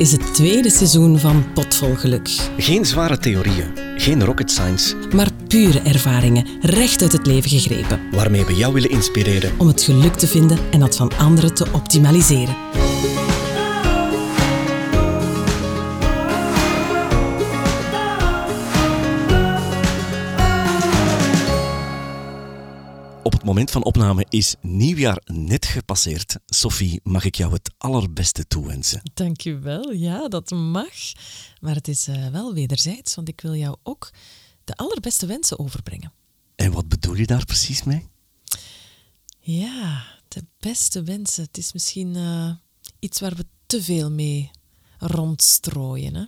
is het tweede seizoen van Potvol Geluk. Geen zware theorieën, geen rocket science, maar pure ervaringen, recht uit het leven gegrepen. Waarmee we jou willen inspireren om het geluk te vinden en dat van anderen te optimaliseren. Op het moment van opname is nieuwjaar net gepasseerd. Sophie, mag ik jou het allerbeste toewensen? Dankjewel. Ja, dat mag. Maar het is uh, wel wederzijds, want ik wil jou ook de allerbeste wensen overbrengen. En wat bedoel je daar precies mee? Ja, de beste wensen. Het is misschien uh, iets waar we te veel mee rondstrooien. Hè?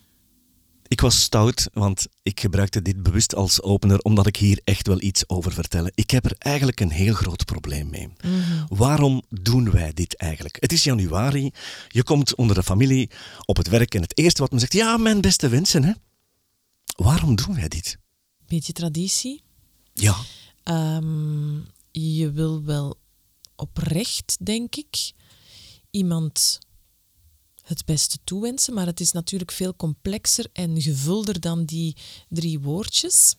Ik was stout, want ik gebruikte dit bewust als opener omdat ik hier echt wel iets over vertellen. Ik heb er eigenlijk een heel groot probleem mee. Mhm. Waarom doen wij dit eigenlijk? Het is januari, je komt onder de familie op het werk en het eerste wat men zegt, ja, mijn beste wensen, hè? Waarom doen wij dit? Beetje traditie. Ja. Ehm, je wil wel oprecht, denk ik, iemand het beste toewensen, maar het is natuurlijk veel complexer en gevulder dan die drie woordjes.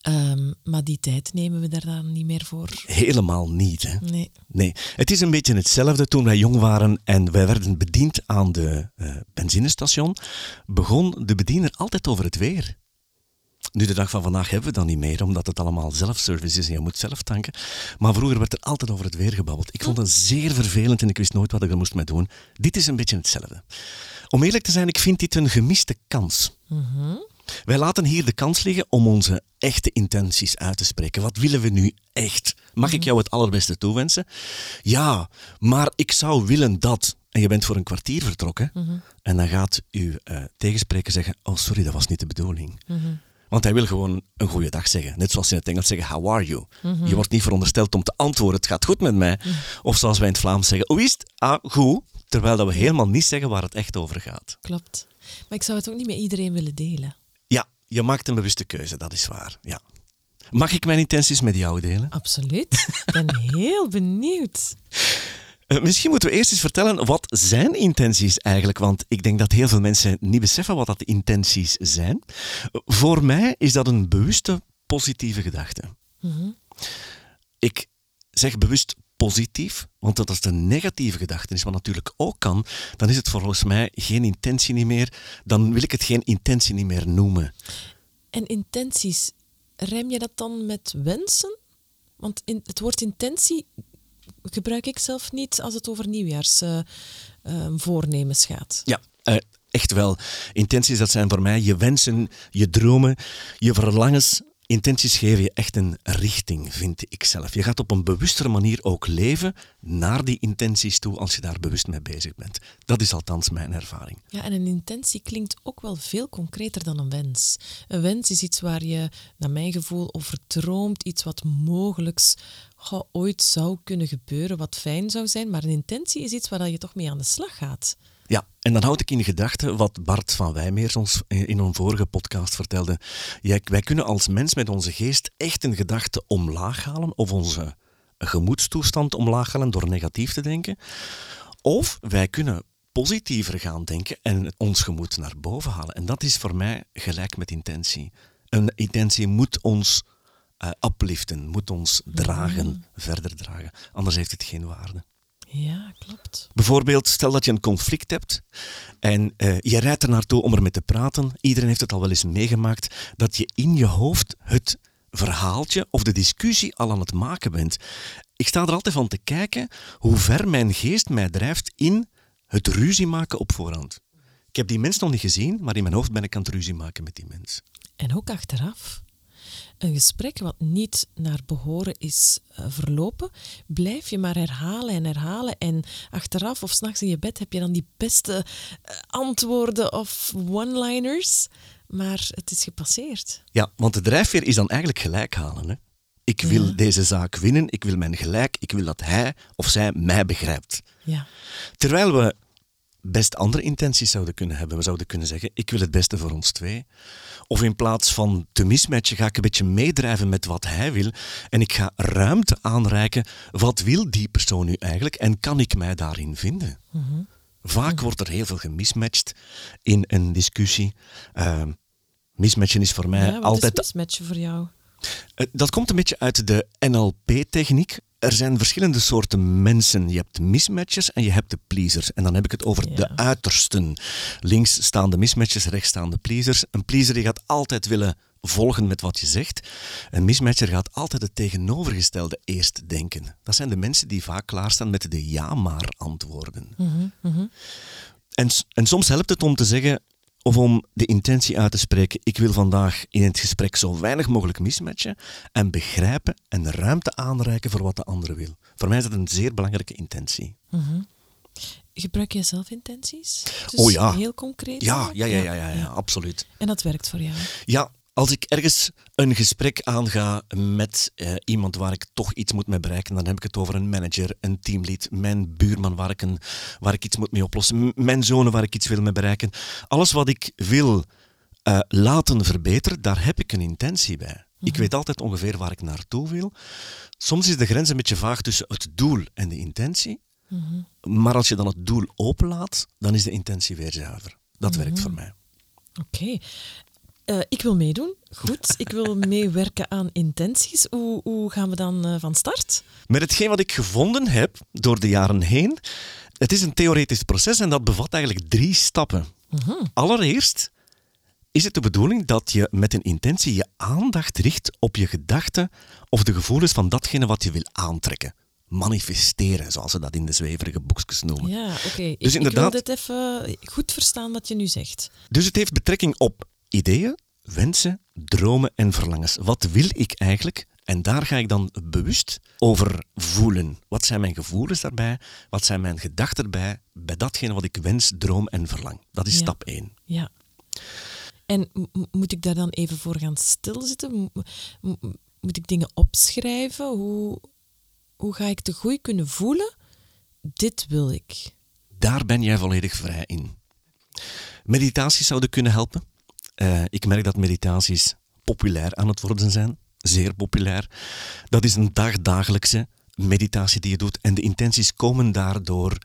Ehm, maar die tijd nemen we daar dan niet meer voor. Helemaal niet. Hè? Nee. nee. Het is een beetje hetzelfde toen wij jong waren en wij werden bediend aan de uh, benzinestation. Begon de bediener altijd over het weer. Nu, de dag van vandaag hebben we dat niet meer, omdat het allemaal zelfservice is en je moet zelf tanken. Maar vroeger werd er altijd over het weer gebabbeld. Ik vond het zeer vervelend en ik wist nooit wat ik er moest mee doen. Dit is een beetje hetzelfde. Om eerlijk te zijn, ik vind dit een gemiste kans. Wij laten hier de kans liggen om onze echte intenties uit te spreken. Wat willen we nu echt? Mag ik jou het allerbeste toewensen? Ja, maar ik zou willen dat. En je bent voor een kwartier vertrokken. En dan gaat uw uh, tegenspreker zeggen: Oh, sorry, dat was niet de bedoeling. Want hij wil gewoon een goede dag zeggen. Net zoals ze in het Engels zeggen, how are you? Je wordt niet verondersteld om te antwoorden, het gaat goed met mij. Of zoals wij in het Vlaams zeggen, hoe is het? Ah, goed. Terwijl dat we helemaal niet zeggen waar het echt over gaat. Klopt. Maar ik zou het ook niet met iedereen willen delen. Ja, je maakt een bewuste keuze, dat is waar. Ja. Mag ik mijn intenties met jou delen? Absoluut. Ik ben heel benieuwd. Uh, misschien moeten we eerst eens vertellen wat zijn intenties eigenlijk, want ik denk dat heel veel mensen niet beseffen wat dat intenties zijn. Voor mij is dat een bewuste positieve gedachte. Mm -hmm. Ik zeg bewust positief, want dat als een negatieve gedachte is, wat natuurlijk ook kan, dan is het volgens mij geen intentie niet meer. Dan wil ik het geen intentie niet meer noemen. En intenties, rem je dat dan met wensen? Want in, het woord intentie gebruik ik zelf niet als het over nieuwjaarsvoornemens uh, uh, gaat. Ja, uh, echt wel. Intenties, dat zijn voor mij je wensen, je dromen, je verlangens. Intenties geven je echt een richting, vind ik zelf. Je gaat op een bewustere manier ook leven naar die intenties toe als je daar bewust mee bezig bent. Dat is althans mijn ervaring. Ja, en een intentie klinkt ook wel veel concreter dan een wens. Een wens is iets waar je, naar mijn gevoel, over droomt, iets wat mogelijks ooit zou kunnen gebeuren, wat fijn zou zijn. Maar een intentie is iets waar je toch mee aan de slag gaat. Ja, en dan houd ik in gedachten wat Bart van Wijmeers ons in een vorige podcast vertelde. Wij kunnen als mens met onze geest echt een gedachte omlaag halen of onze gemoedstoestand omlaag halen door negatief te denken. Of wij kunnen positiever gaan denken en ons gemoed naar boven halen. En dat is voor mij gelijk met intentie. Een intentie moet ons uh, upliften, moet ons dragen, mm. verder dragen. Anders heeft het geen waarde. Ja, klopt. Bijvoorbeeld, stel dat je een conflict hebt en uh, je rijdt er naartoe om ermee te praten. Iedereen heeft het al wel eens meegemaakt dat je in je hoofd het verhaaltje of de discussie al aan het maken bent. Ik sta er altijd van te kijken hoe ver mijn geest mij drijft in het ruzie maken op voorhand. Ik heb die mens nog niet gezien, maar in mijn hoofd ben ik aan het ruzie maken met die mens. En ook achteraf een gesprek wat niet naar behoren is uh, verlopen, blijf je maar herhalen en herhalen. En achteraf of s'nachts in je bed heb je dan die beste uh, antwoorden of one-liners. Maar het is gepasseerd. Ja, want de drijfveer is dan eigenlijk gelijk halen. Hè? Ik wil ja. deze zaak winnen, ik wil mijn gelijk, ik wil dat hij of zij mij begrijpt. Ja. Terwijl we best andere intenties zouden kunnen hebben. We zouden kunnen zeggen, ik wil het beste voor ons twee. Of in plaats van te mismatchen, ga ik een beetje meedrijven met wat hij wil. En ik ga ruimte aanreiken. Wat wil die persoon nu eigenlijk? En kan ik mij daarin vinden? Mm -hmm. Vaak wordt er heel veel gemismatcht in een discussie. Uh, mismatchen is voor mij Ja, wat altijd is mismatchen voor jou? Eh, Dat komt een beetje uit de NLP-techniek. Er zijn verschillende soorten mensen. Je hebt mismatchers en je hebt de pleasers. En dan heb ik het over Ja. de uitersten. Links staan de mismatchers, rechts staan de pleasers. Een pleaser die gaat altijd willen volgen met wat je zegt. Een mismatcher gaat altijd het tegenovergestelde eerst denken. Dat zijn de mensen die vaak klaarstaan met de ja-maar antwoorden. En, s- en soms helpt het om te zeggen of om de intentie uit te spreken. Ik wil vandaag in het gesprek zo weinig mogelijk mismatchen en begrijpen en ruimte aanreiken voor wat de andere wil. Voor mij is dat een zeer belangrijke intentie. Gebruik jij zelf intenties? Dus Oh ja. Heel concreet? Ja, ja, ja, ja, ja, absoluut. En dat werkt voor jou? Ja, als ik ergens een gesprek aanga met eh, iemand waar ik toch iets moet mee bereiken, dan heb ik het over een manager, een teamlead, mijn buurman waar ik, een, waar ik iets moet mee oplossen, mijn zonen waar ik iets wil mee bereiken. Alles wat ik wil eh, laten verbeteren, daar heb ik een intentie bij. Ik weet altijd ongeveer waar ik naartoe wil. Soms is de grens een beetje vaag tussen het doel en de intentie. Maar als je dan het doel openlaat, dan is de intentie weer zuiver. Dat werkt voor mij. Oké. Eh, ik wil meedoen. Goed. Ik wil meewerken aan intenties. Hoe, hoe gaan we dan eh, van start? Met hetgeen wat ik gevonden heb door de jaren heen, het is een theoretisch proces en dat bevat eigenlijk drie stappen. Allereerst is het de bedoeling dat je met een intentie je aandacht richt op je gedachten of de gevoelens van datgene wat je wil aantrekken. Manifesteren, zoals ze dat in de zweverige boekjes noemen. Ja, oké. Ik- Dus Ik, inderdaad- wil dit even goed verstaan wat je nu zegt. Dus het heeft betrekking op ideeën, wensen, dromen en verlangens. Wat wil ik eigenlijk? En daar ga ik dan bewust over voelen. Wat zijn mijn gevoelens daarbij? Wat zijn mijn gedachten erbij? Bij datgene wat ik wens, droom en verlang. Dat is Ja. stap 1. Ja. En moet ik daar dan even voor gaan stilzitten? M- moet ik dingen opschrijven? Hoe, hoe ga ik de groei kunnen voelen? Dit wil ik. Daar ben jij volledig vrij in. Meditaties zouden kunnen helpen. Eh, ik merk dat meditaties populair aan het worden zijn. Zeer populair. Dat is een dagdagelijkse meditatie die je doet. En de intenties komen daardoor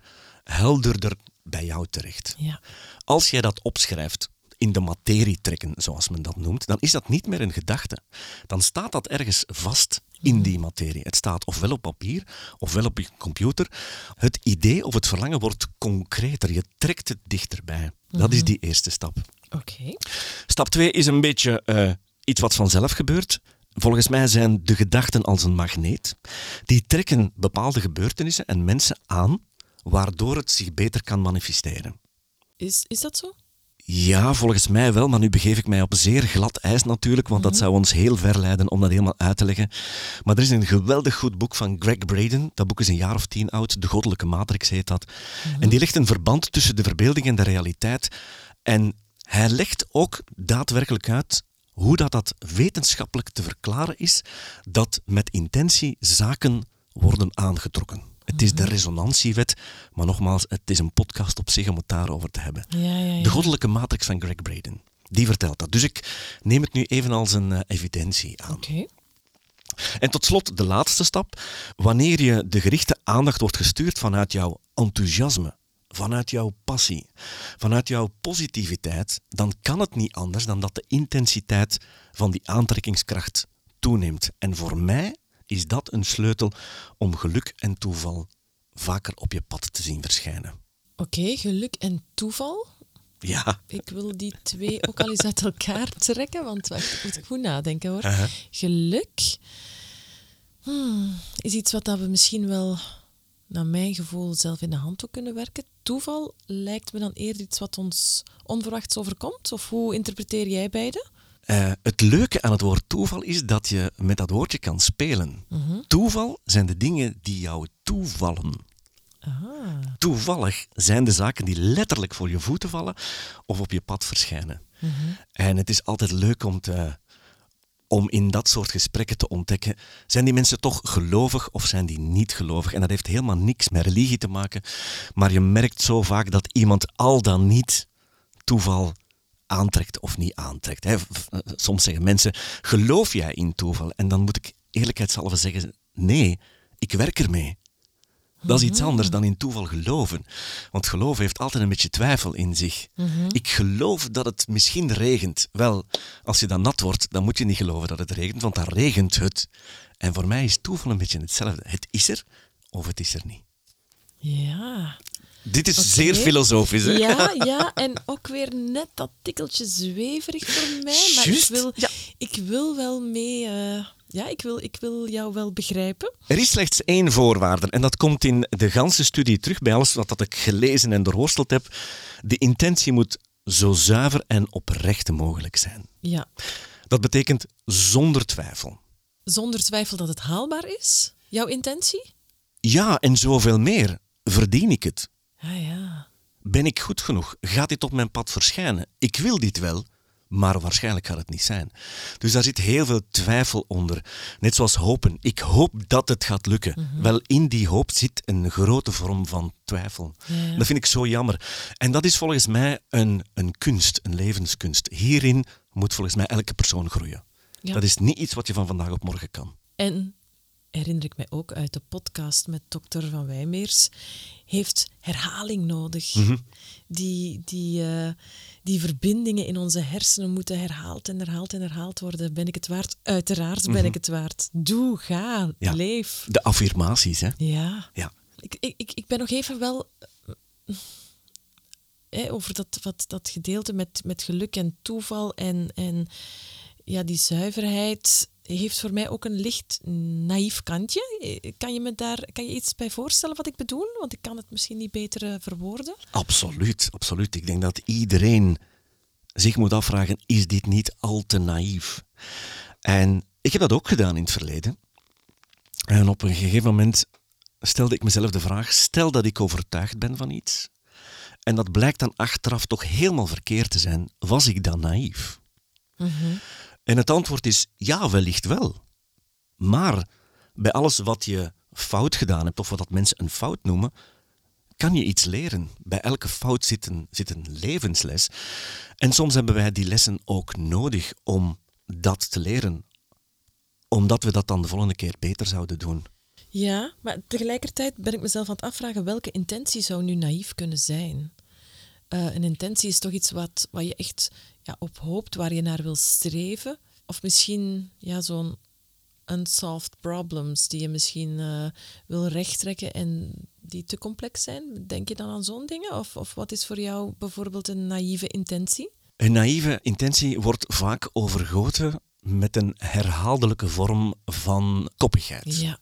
helderder bij jou terecht. Ja. Als jij dat opschrijft, in de materie trekken, zoals men dat noemt, dan is dat niet meer een gedachte. Dan staat dat ergens vast in die materie. Het staat ofwel op papier, ofwel op je computer. Het idee of het verlangen wordt concreter. Je trekt het dichterbij. Dat is die eerste stap. Oké. Stap 2 is een beetje eh, iets wat vanzelf gebeurt. Volgens mij zijn de gedachten als een magneet. Die trekken bepaalde gebeurtenissen en mensen aan, waardoor het zich beter kan manifesteren. Is, is dat zo? Ja, volgens mij wel, maar nu begeef ik mij op zeer glad ijs natuurlijk, want dat zou ons heel ver leiden om dat helemaal uit te leggen. Maar er is een geweldig goed boek van Greg Braden, dat boek is een jaar of tien oud, De Goddelijke Matrix heet dat. En die legt een verband tussen de verbeelding en de realiteit. En hij legt ook daadwerkelijk uit hoe dat, dat wetenschappelijk te verklaren is, dat met intentie zaken worden aangetrokken. Het is de resonantiewet, maar nogmaals, het is een podcast op zich om het daarover te hebben. Ja, ja, ja. De goddelijke matrix van Greg Braden. Die vertelt dat. Dus ik neem het nu even als een eh, evidentie aan. Oké. En tot slot de laatste stap. Wanneer je de gerichte aandacht wordt gestuurd vanuit jouw enthousiasme, vanuit jouw passie, vanuit jouw positiviteit, dan kan het niet anders dan dat de intensiteit van die aantrekkingskracht toeneemt. En voor mij is dat een sleutel om geluk en toeval vaker op je pad te zien verschijnen. Oké, geluk en toeval. Ja, Ik wil die twee ook al eens uit elkaar trekken, want wacht, ik moet goed nadenken hoor. Geluk hmm, is iets wat dat we misschien wel, naar mijn gevoel, zelf in de hand ook kunnen werken. Toeval lijkt me dan eerder iets wat ons onverwachts overkomt. Of hoe interpreteer jij beide? Eh, het leuke aan het woord toeval is dat je met dat woordje kan spelen. Toeval zijn de dingen die jou toevallen. Toevallig zijn de zaken die letterlijk voor je voeten vallen of op je pad verschijnen. En het is altijd leuk om, te, om in dat soort gesprekken te ontdekken, zijn die mensen toch gelovig of zijn die niet gelovig? En dat heeft helemaal niks met religie te maken, maar je merkt zo vaak dat iemand al dan niet toeval aantrekt of niet aantrekt. V- Soms zeggen mensen, geloof jij in toeval? En dan moet ik eerlijkheidshalve zeggen, nee, ik werk ermee. Dat is iets anders dan in toeval geloven. Want geloven heeft altijd een beetje twijfel in zich. Ik geloof dat het misschien regent. Wel, als je dan nat wordt, dan moet je niet geloven dat het regent, want dan regent het. En voor mij is toeval een beetje hetzelfde. Het is er of het is er niet. Ja. Dit is zeer filosofisch, hè? Ja, ja, en ook weer net dat tikkeltje zweverig voor mij. Maar ik wil, ja. ik wil wel mee... eh, ja, ik wil, ik wil jou wel begrijpen. Er is slechts één voorwaarde en dat komt in de ganse studie terug bij alles wat dat ik gelezen en doorworsteld heb. De intentie moet zo zuiver en oprecht mogelijk zijn. Ja. Dat betekent zonder twijfel. Zonder twijfel dat het haalbaar is. Jouw intentie? Ja, en zoveel meer. Verdien ik het? Ja, ja. Ben ik goed genoeg? Gaat dit op mijn pad verschijnen? Ik wil dit wel, maar waarschijnlijk gaat het niet zijn. Dus daar zit heel veel twijfel onder. Net zoals hopen. Ik hoop dat het gaat lukken. Wel, in die hoop zit een grote vorm van twijfel. Ja. Dat vind ik zo jammer. En dat is volgens mij een, een kunst, een levenskunst. Hierin moet volgens mij elke persoon groeien. Ja. Dat is niet iets wat je van vandaag op morgen kan. En herinner ik mij ook uit de podcast met dokter Van Wijmeers, heeft herhaling nodig. Die, die, eh, die verbindingen in onze hersenen moeten herhaald en herhaald en herhaald worden. Ben ik het waard? Uiteraard ben ik het waard. Doe, ga, Ja. leef. De affirmaties, hè? Ja. Ja. Ik, ik, ik, ik ben nog even wel eh, eh, over dat, wat, dat gedeelte met, met geluk en toeval en, en ja, die zuiverheid heeft voor mij ook een licht naïef kantje. Kan je me daar kan je iets bij voorstellen wat ik bedoel? Want ik kan het misschien niet beter eh, verwoorden. Absoluut, absoluut. Ik denk dat iedereen zich moet afvragen, is dit niet al te naïef? En ik heb dat ook gedaan in het verleden. En op een gegeven moment stelde ik mezelf de vraag, stel dat ik overtuigd ben van iets, en dat blijkt dan achteraf toch helemaal verkeerd te zijn, was ik dan naïef? En het antwoord is ja, wellicht wel. Maar bij alles wat je fout gedaan hebt, of wat dat mensen een fout noemen, kan je iets leren. Bij elke fout zit een, zit een levensles. En soms hebben wij die lessen ook nodig om dat te leren. Omdat we dat dan de volgende keer beter zouden doen. Ja, maar tegelijkertijd ben ik mezelf aan het afvragen welke intentie zou nu naïef kunnen zijn. Eh, een intentie is toch iets wat, wat je echt ja, op hoopt, waar je naar wil streven. Of misschien ja, zo'n unsolved problems die je misschien eh, wil rechttrekken en die te complex zijn. Denk je dan aan zo'n dingen? Of, of wat is voor jou bijvoorbeeld een naïeve intentie? Een naïeve intentie wordt vaak overgoten met een herhaaldelijke vorm van koppigheid. Ja.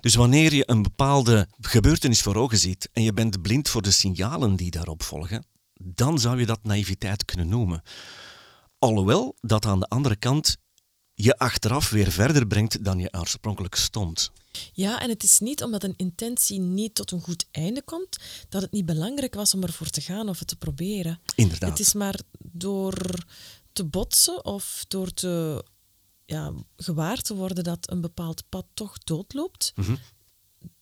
Dus wanneer je een bepaalde gebeurtenis voor ogen ziet en je bent blind voor de signalen die daarop volgen, dan zou je dat naïviteit kunnen noemen. Alhoewel dat aan de andere kant je achteraf weer verder brengt dan je oorspronkelijk stond. Ja, en het is niet omdat een intentie niet tot een goed einde komt, dat het niet belangrijk was om ervoor te gaan of het te proberen. Inderdaad. Het is maar door te botsen of door te ja, gewaar te worden dat een bepaald pad toch doodloopt,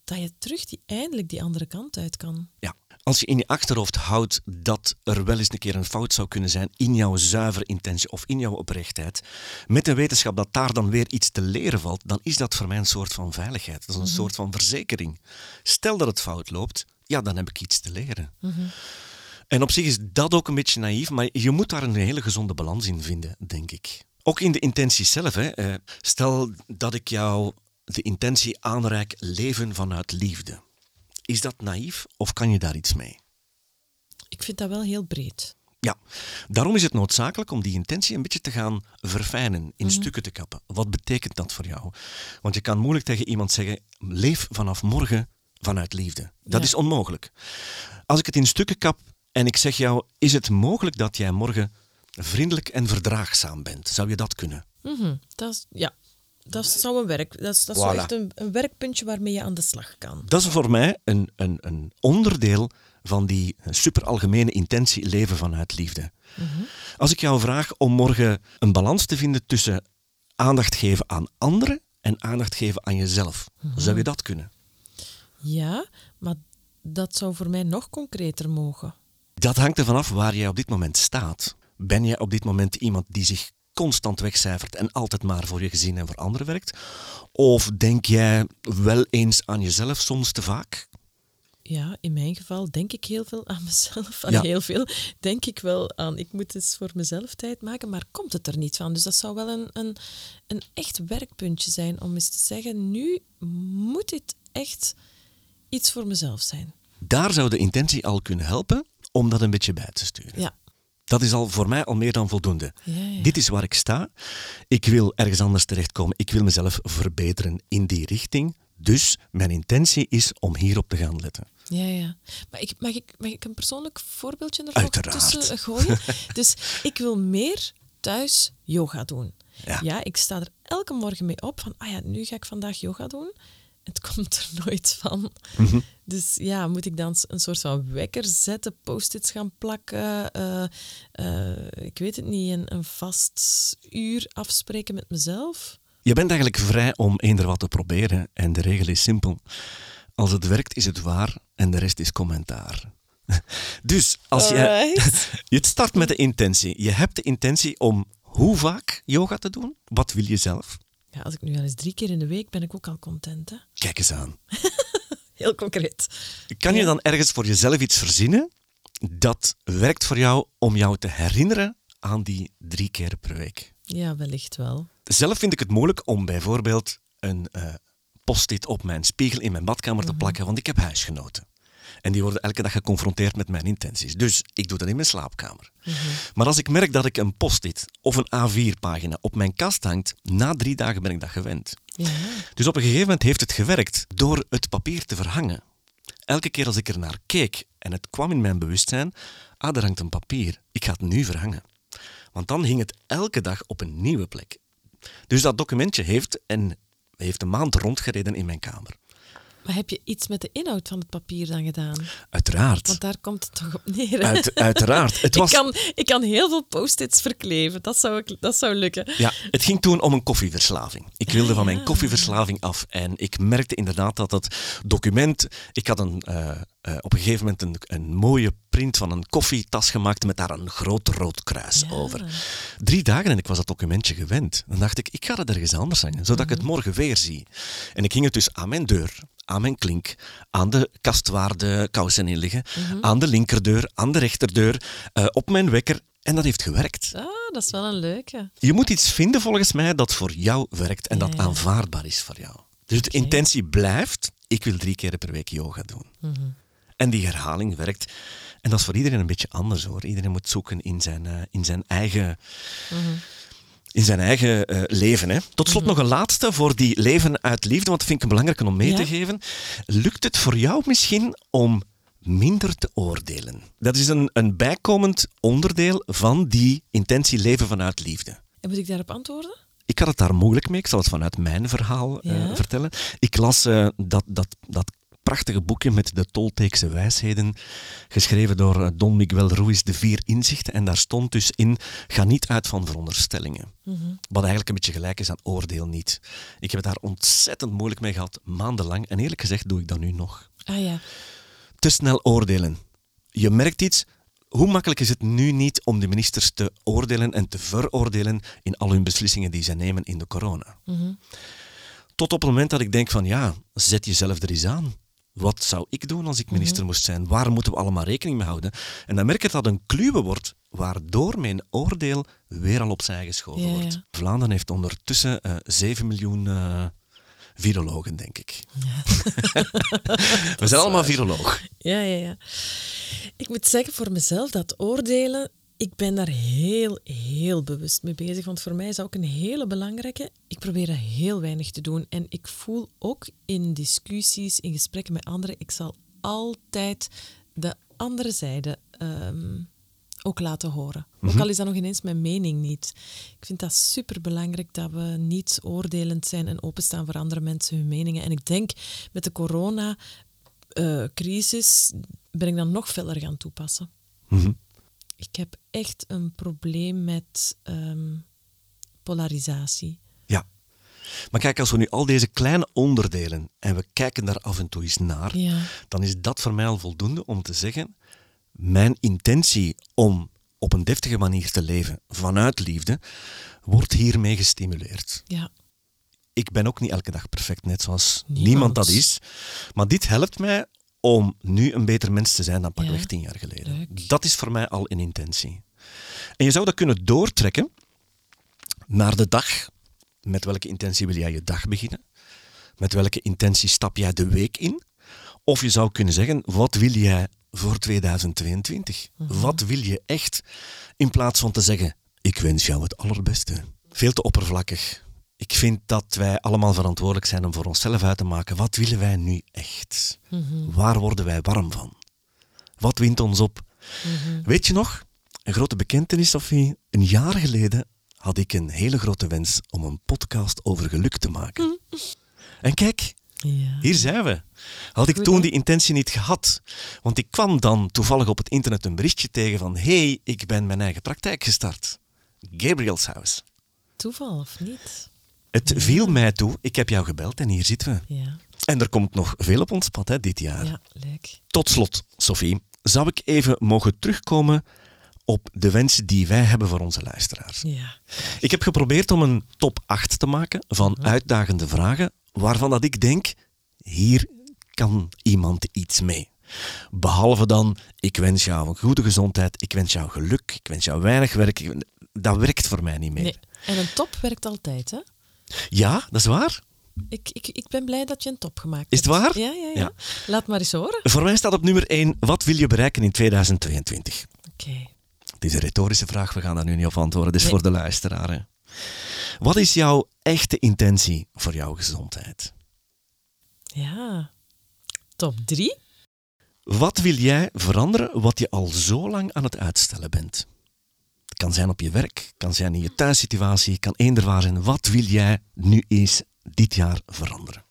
dat je terug die, eindelijk die andere kant uit kan. Ja. Als je in je achterhoofd houdt dat er wel eens een keer een fout zou kunnen zijn in jouw zuivere intentie of in jouw oprechtheid, met de wetenschap dat daar dan weer iets te leren valt, dan is dat voor mij een soort van veiligheid. Dat is een soort van verzekering. Stel dat het fout loopt, ja, dan heb ik iets te leren. En op zich is dat ook een beetje naïef, maar je moet daar een hele gezonde balans in vinden, denk ik. Ook in de intentie zelf. Hè. Eh, Stel dat ik jou de intentie aanreik leven vanuit liefde. Is dat naïef of kan je daar iets mee? Ik vind dat wel heel breed. Ja, daarom is het noodzakelijk om die intentie een beetje te gaan verfijnen, in stukken te kappen. Wat betekent dat voor jou? Want je kan moeilijk tegen iemand zeggen, leef vanaf morgen vanuit liefde. Dat Ja. is onmogelijk. Als ik het in stukken kap en ik zeg jou, is het mogelijk dat jij morgen vriendelijk en verdraagzaam bent? Zou je dat kunnen? Mhm, dat is, ja, dat zou een werk. Dat is, dat is zo Voilà. echt een, een werkpuntje waarmee je aan de slag kan. Dat is voor mij een, een, een onderdeel van die superalgemene intentie leven vanuit liefde. Als ik jou vraag om morgen een balans te vinden tussen aandacht geven aan anderen en aandacht geven aan jezelf, zou je dat kunnen? Ja, maar dat zou voor mij nog concreter mogen. Dat hangt ervan af waar jij op dit moment staat. Ben jij op dit moment iemand die zich constant wegcijfert en altijd maar voor je gezin en voor anderen werkt? Of denk jij wel eens aan jezelf soms te vaak? ja, in mijn geval denk ik heel veel aan mezelf. Aan Ja. Heel veel denk ik wel aan, ik moet eens voor mezelf tijd maken, maar komt het er niet van. Dus dat zou wel een, een, een echt werkpuntje zijn om eens te zeggen, nu moet dit echt iets voor mezelf zijn. Daar zou de intentie al kunnen helpen om dat een beetje bij te sturen. Ja, Dat is al voor mij al meer dan voldoende. Ja, ja. Dit is waar ik sta. Ik wil ergens anders terechtkomen. Ik wil mezelf verbeteren in die richting. Dus mijn intentie is om hierop te gaan letten. ja, ja. Maar ik, mag, ik, mag ik een persoonlijk voorbeeldje er Uiteraard. tussen gooien? dus ik wil meer thuis yoga doen. Ja. ik sta er elke morgen mee op van, ah ja, nu ga ik vandaag yoga doen. Het komt er nooit van. Mhm. Dus ja, moet ik dan een soort van wekker zetten, post-its gaan plakken, eh, eh, ik weet het niet, een, een vast uur afspreken met mezelf? Je bent eigenlijk vrij om eender wat te proberen. En de regel is simpel. Als het werkt, is het waar en de rest is commentaar. Dus als je, je start met de intentie. Je hebt de intentie om hoe vaak yoga te doen? Wat wil je zelf? Ja, als ik nu al eens drie keer in de week ben ik ook al content, hè? Kijk eens aan. Heel concreet. Kan je dan ergens voor jezelf iets verzinnen dat werkt voor jou om jou te herinneren aan die drie keer per week? Ja, wellicht wel. Zelf vind ik het moeilijk om bijvoorbeeld een eh post-it op mijn spiegel in mijn badkamer te plakken, want ik heb huisgenoten. En die worden elke dag geconfronteerd met mijn intenties. Dus ik doe dat in mijn slaapkamer. Maar als ik merk dat ik een post-it of een A4-pagina op mijn kast hangt, na drie dagen ben ik dat gewend. Ja. Dus op een gegeven moment heeft het gewerkt door het papier te verhangen. Elke keer als ik er naar keek en het kwam in mijn bewustzijn, ah, daar hangt een papier, ik ga het nu verhangen. Want dan hing het elke dag op een nieuwe plek. Dus dat documentje heeft, en heeft een maand rondgereden in mijn kamer. Maar heb je iets met de inhoud van het papier dan gedaan? Uiteraard. Want daar komt het toch op neer. Uit, uiteraard. Het, was, ik, kan, ik kan heel veel post-its verkleven. Dat zou, ik, dat zou lukken. ja, het ging toen om een koffieverslaving. Ik wilde van mijn koffieverslaving af. En ik merkte inderdaad dat dat document... Ik had een, eh, eh, op een gegeven moment een, een mooie print van een koffietas gemaakt met daar een groot rood kruis Ja. over. Drie dagen en ik was dat documentje gewend. Dan dacht ik, ik ga het ergens anders hangen, zodat ik het morgen weer zie. En ik hing het dus aan mijn deur, aan mijn klink, aan de kast waar de kousen in liggen, aan de linkerdeur, aan de rechterdeur, eh, op mijn wekker. En dat heeft gewerkt. Ah, dat is wel een leuke. Je moet iets vinden volgens mij dat voor jou werkt en dat Ja, aanvaardbaar is voor jou. Dus de intentie blijft, ik wil drie keer per week yoga doen. En die herhaling werkt. En dat is voor iedereen een beetje anders hoor. Iedereen moet zoeken in zijn, eh, in zijn eigen, in zijn eigen eh, leven. Hè. Tot slot nog een laatste voor die leven uit liefde, want dat vind ik belangrijk om mee Ja. te geven. Lukt het voor jou misschien om minder te oordelen? Dat is een, een bijkomend onderdeel van die intentie leven vanuit liefde. En moet ik daarop antwoorden? Ik had het daar moeilijk mee. Ik zal het vanuit mijn verhaal eh, vertellen. Ik las dat, dat, dat prachtige boekje met de Tolteekse wijsheden, geschreven door eh, Don Miguel Ruiz, De Vier Inzichten. En daar stond dus in, ga niet uit van veronderstellingen. Wat eigenlijk een beetje gelijk is aan oordeel niet. Ik heb het daar ontzettend moeilijk mee gehad, maandenlang. En eerlijk gezegd doe ik dat nu nog. Ah ja. Te snel oordelen. Je merkt iets. Hoe makkelijk is het nu niet om de ministers te oordelen en te veroordelen in al hun beslissingen die zij nemen in de corona? Tot op het moment dat ik denk van ja, zet jezelf er eens aan. Wat zou ik doen als ik minister moest zijn? Waar moeten we allemaal rekening mee houden? En dan merk ik dat een kluwe wordt, waardoor mijn oordeel weer al opzij geschoven Ja, wordt. ja. Vlaanderen heeft ondertussen eh 7 miljoen eh, virologen, denk ik. we zijn allemaal viroloog. Ja, ja, ja. Ik moet zeggen voor mezelf dat oordelen, ik ben daar heel, heel bewust mee bezig. Want voor mij is dat ook een hele belangrijke. Ik probeer dat heel weinig te doen. En ik voel ook in discussies, in gesprekken met anderen, ik zal altijd de andere zijde ehm, ook laten horen. Ook al is dat nog ineens mijn mening niet. Ik vind dat super belangrijk dat we niet oordelend zijn en openstaan voor andere mensen hun meningen. En ik denk met de corona eh, ben ik dan nog feller gaan toepassen. Mhm. Ik heb echt een probleem met ehm, polarisatie. Ja. Maar kijk, als we nu al deze kleine onderdelen en we kijken daar af en toe eens naar, Ja. dan is dat voor mij al voldoende om te zeggen: mijn intentie om op een deftige manier te leven vanuit liefde wordt hiermee gestimuleerd. Ja, Ik ben ook niet elke dag perfect, net zoals Niemand. niemand, dat is. Maar dit helpt mij om nu een beter mens te zijn dan pakweg Ja. tien jaar geleden. Leuk. Dat is voor mij al een intentie. En je zou dat kunnen doortrekken naar de dag. Met welke intentie wil jij je dag beginnen? Met welke intentie stap jij de week in? Of je zou kunnen zeggen, wat wil jij voor 2022? Wat wil je echt? In plaats van te zeggen, ik wens jou het allerbeste. Veel te oppervlakkig. Ik vind dat wij allemaal verantwoordelijk zijn om voor onszelf uit te maken, wat willen wij nu echt? Waar worden wij warm van? Wat wint ons op? Weet je nog, een grote bekentenis, Sophie. Een jaar geleden had ik een hele grote wens om een podcast over geluk te maken. En kijk, Ja. hier zijn we. Had ik toen die intentie niet gehad. Want ik kwam dan toevallig op het internet een berichtje tegen van hey, ik ben mijn eigen praktijk gestart. Gabriel's House. Toeval of niet? Het viel mij toe, ik heb jou gebeld en hier zitten we. Ja, En er komt nog veel op ons pad hè, dit jaar. ja leuk. Tot slot, Sophie, zou ik even mogen terugkomen op de wensen die wij hebben voor onze luisteraars. Ja. Ik heb geprobeerd om een top 8 te maken van uitdagende vragen waarvan dat ik denk, hier kan iemand iets mee. Behalve dan, ik wens jou een goede gezondheid, ik wens jou geluk, ik wens jou weinig werk. Dat werkt voor mij niet meer. Nee. En een top werkt altijd, hè? Ja, dat is waar. Ik, ik, ik ben blij dat je een top gemaakt Is het hebt. waar? Ja, ja, ja, Ja. Laat maar eens horen. Voor mij staat op nummer 1, wat wil je bereiken in 2022? Oké. Het is een retorische vraag, we gaan daar nu niet op antwoorden. Nee. voor de luisteraar. hè. Wat is jouw echte intentie voor jouw gezondheid? Ja. Top drie? Wat wil jij veranderen wat je al zo lang aan het uitstellen bent? Het kan zijn op je werk, het kan zijn in je thuissituatie, het kan eender waar zijn. Wat wil jij nu eens dit jaar veranderen?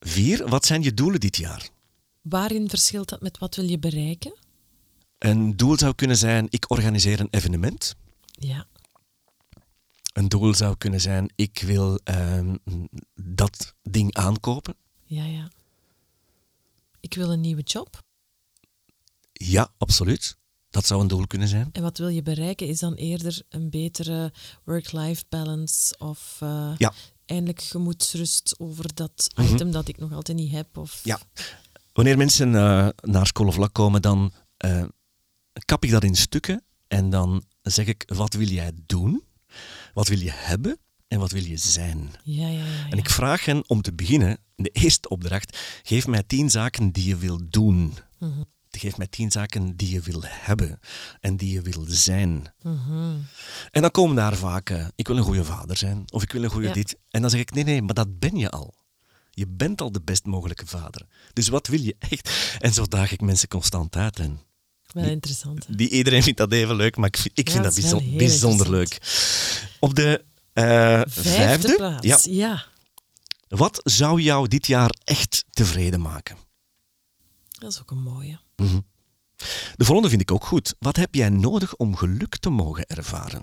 Vier, wat zijn je doelen dit jaar? Waarin verschilt dat met wat wil je bereiken? Een doel zou kunnen zijn, ik organiseer een evenement. Ja. Een doel zou kunnen zijn, ik wil ehm, dat ding aankopen. Ja, ja. Ik wil een nieuwe job. Ja, absoluut. Dat zou een doel kunnen zijn. En wat wil je bereiken is dan eerder een betere work-life balance of eh, Ja. eindelijk gemoedsrust over dat Mhm. item dat ik nog altijd niet heb. Of... Ja. Wanneer mensen eh, naar School of Luck komen, dan eh, kap ik dat in stukken en dan zeg ik, wat wil jij doen? Wat wil je hebben? En wat wil je zijn? Ja, ja, ja. En ik vraag hen om te beginnen, de eerste opdracht, geef mij tien zaken die je wil doen. Mhm. Geef mij tien zaken die je wil hebben en die je wil zijn. Mhm. En dan komen daar vaak, eh, ik wil een goede vader zijn, of ik wil een goede Ja. dit. En dan zeg ik, nee, nee, maar dat ben je al. Je bent al de best mogelijke vader. Dus wat wil je echt? En zo daag ik mensen constant uit. En Wel interessant. hè? die, iedereen vindt dat even leuk, maar ik vind, ik Ja, vind dat is wel bijzon- heel bijzonder leuk. Op de eh, Vijfde, vijfde, plaats. ja, ja. wat zou jou dit jaar echt tevreden maken? Dat is ook een mooie. De volgende vind ik ook goed. Wat heb jij nodig om geluk te mogen ervaren?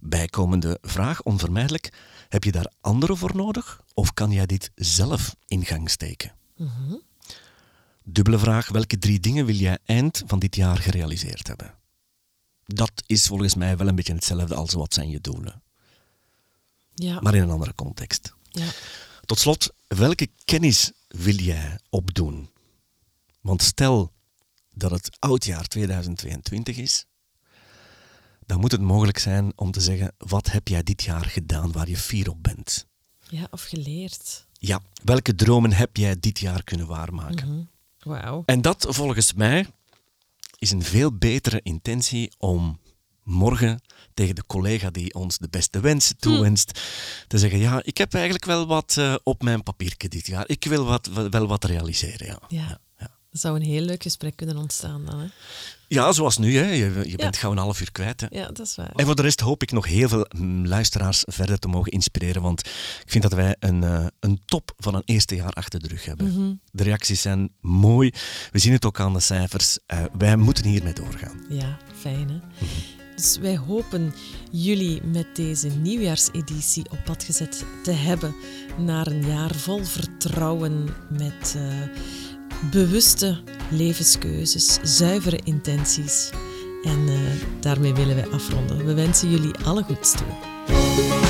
Bijkomende vraag, onvermijdelijk. Heb je daar anderen voor nodig? Of kan jij dit zelf in gang steken? Dubbele vraag, welke drie dingen wil jij eind van dit jaar gerealiseerd hebben? Dat is volgens mij wel een beetje hetzelfde als wat zijn je doelen, Ja. maar in een andere context. ja. Tot slot, welke kennis wil jij opdoen? Want stel dat het oudjaar 2022 is, dan moet het mogelijk zijn om te zeggen, wat heb jij dit jaar gedaan waar je fier op bent? ja, of geleerd. Ja, welke dromen heb jij dit jaar kunnen waarmaken? Wauw. En dat volgens mij is een veel betere intentie om morgen tegen de collega die ons de beste wensen toewenst, te zeggen, ja, ik heb eigenlijk wel wat eh, op mijn papiertje dit jaar. Ik wil wat, wel wat realiseren, ja. Ja. Dat zou een heel leuk gesprek kunnen ontstaan dan. Hè? Ja, zoals nu, hè. je, je bent gauw een half uur kwijt. Hè. Ja, dat is waar. En voor de rest hoop ik nog heel veel mm, luisteraars verder te mogen inspireren, want ik vind dat wij een, eh, een top van een eerste jaar achter de rug hebben. De reacties zijn mooi, we zien het ook aan de cijfers. Eh, wij moeten hiermee doorgaan. Ja, fijn hè. Dus wij hopen jullie met deze nieuwjaarseditie op pad gezet te hebben naar een jaar vol vertrouwen met eh, bewuste levenskeuzes, zuivere intenties. En eh, daarmee willen wij afronden. We wensen jullie alle goeds toe.